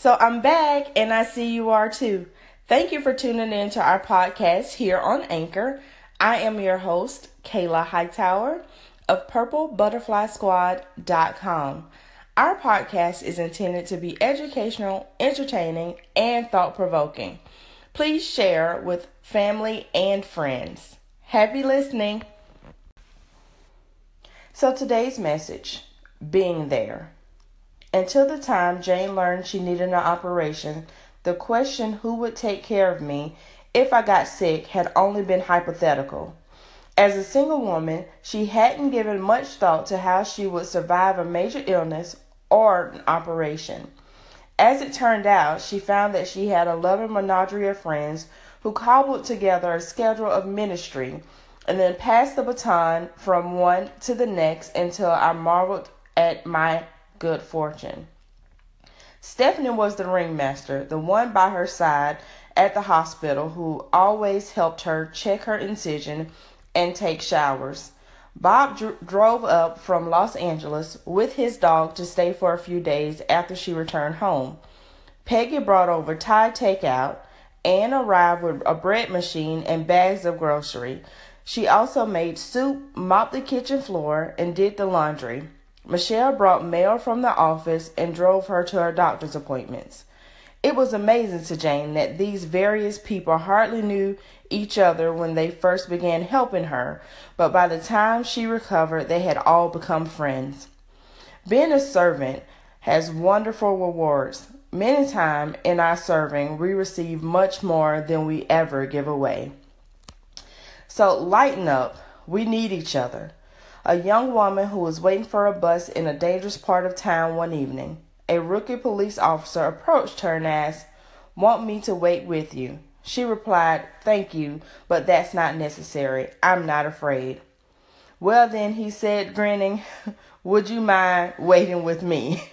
So I'm back and I see you are too. Thank you for tuning in to our podcast here on Anchor. I am your host, Kayla Hightower of PurpleButterflySquad.com. Our podcast is intended to be educational, entertaining, and thought provoking. Please share with family and friends. Happy listening. So, today's message being there. Until the time Jane learned she needed an operation, the question who would take care of me if I got sick had only been hypothetical. As a single woman, she hadn't given much thought to how she would survive a major illness or an operation. As it turned out, she found that she had a loving menagerie of friends who cobbled together a schedule of ministry and then passed the baton from one to the next until I marveled at my good fortune. Stephanie was the ringmaster, the one by her side at the hospital who always helped her check her incision and take showers. Bob dr- drove up from Los Angeles with his dog to stay for a few days after she returned home. Peggy brought over Thai takeout and arrived with a bread machine and bags of grocery. She also made soup, mopped the kitchen floor, and did the laundry. Michelle brought mail from the office and drove her to her doctor's appointments. It was amazing to Jane that these various people hardly knew each other when they first began helping her, but by the time she recovered, they had all become friends. Being a servant has wonderful rewards. Many times in our serving, we receive much more than we ever give away. So lighten up. We need each other. A young woman who was waiting for a bus in a dangerous part of town one evening. A rookie police officer approached her and asked, Want me to wait with you? She replied, Thank you, but that's not necessary. I'm not afraid. Well, then, he said, grinning, Would you mind waiting with me?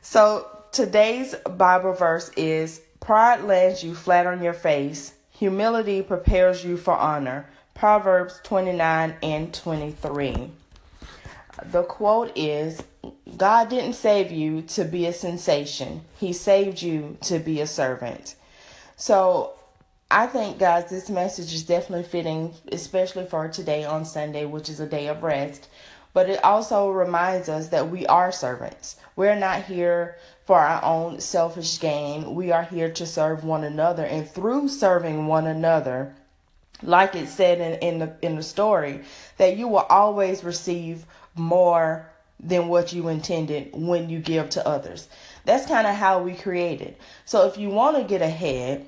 So, today's Bible verse is Pride lands you flat on your face, humility prepares you for honor. Proverbs 29 and 23. The quote is God didn't save you to be a sensation, He saved you to be a servant. So I think, guys, this message is definitely fitting, especially for today on Sunday, which is a day of rest. But it also reminds us that we are servants. We're not here for our own selfish gain. We are here to serve one another. And through serving one another, like it said in, in the in the story, that you will always receive more than what you intended when you give to others. That's kind of how we created. So if you want to get ahead,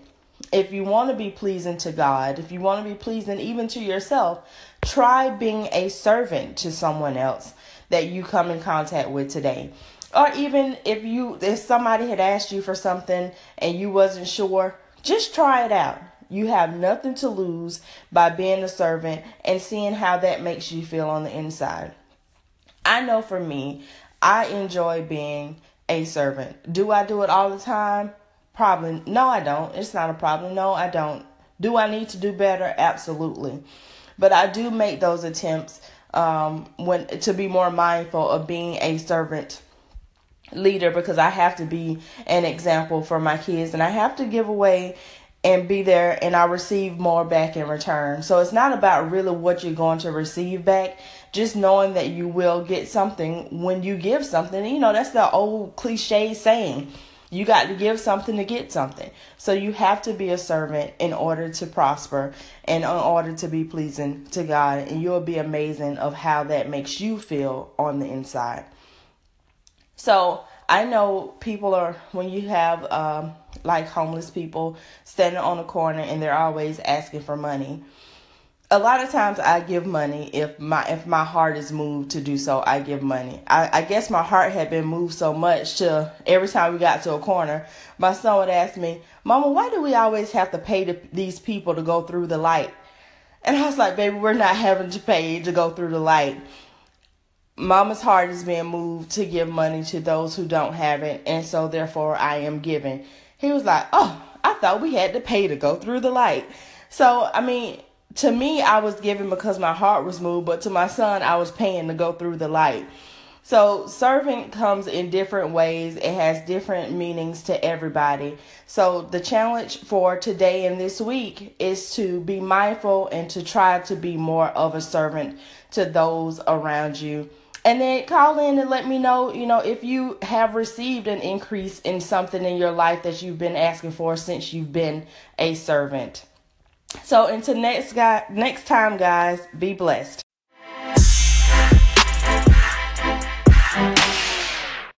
if you want to be pleasing to God, if you want to be pleasing even to yourself, try being a servant to someone else that you come in contact with today. Or even if you if somebody had asked you for something and you wasn't sure, just try it out. You have nothing to lose by being a servant and seeing how that makes you feel on the inside. I know for me, I enjoy being a servant. Do I do it all the time? Probably. No, I don't. It's not a problem. No, I don't. Do I need to do better? Absolutely. But I do make those attempts um, when to be more mindful of being a servant leader because I have to be an example for my kids and I have to give away and be there and I receive more back in return. So it's not about really what you're going to receive back, just knowing that you will get something when you give something. You know, that's the old cliche saying. You got to give something to get something. So you have to be a servant in order to prosper and in order to be pleasing to God. And you'll be amazing of how that makes you feel on the inside. So I know people are when you have um, like homeless people standing on a corner and they're always asking for money. A lot of times I give money if my if my heart is moved to do so. I give money. I, I guess my heart had been moved so much to every time we got to a corner, my son would ask me, "Mama, why do we always have to pay to, these people to go through the light?" And I was like, "Baby, we're not having to pay to go through the light." Mama's heart is being moved to give money to those who don't have it, and so therefore I am giving. He was like, Oh, I thought we had to pay to go through the light. So, I mean, to me, I was giving because my heart was moved, but to my son, I was paying to go through the light. So, serving comes in different ways, it has different meanings to everybody. So, the challenge for today and this week is to be mindful and to try to be more of a servant to those around you. And then call in and let me know, you know, if you have received an increase in something in your life that you've been asking for since you've been a servant. So until next guy next time guys, be blessed.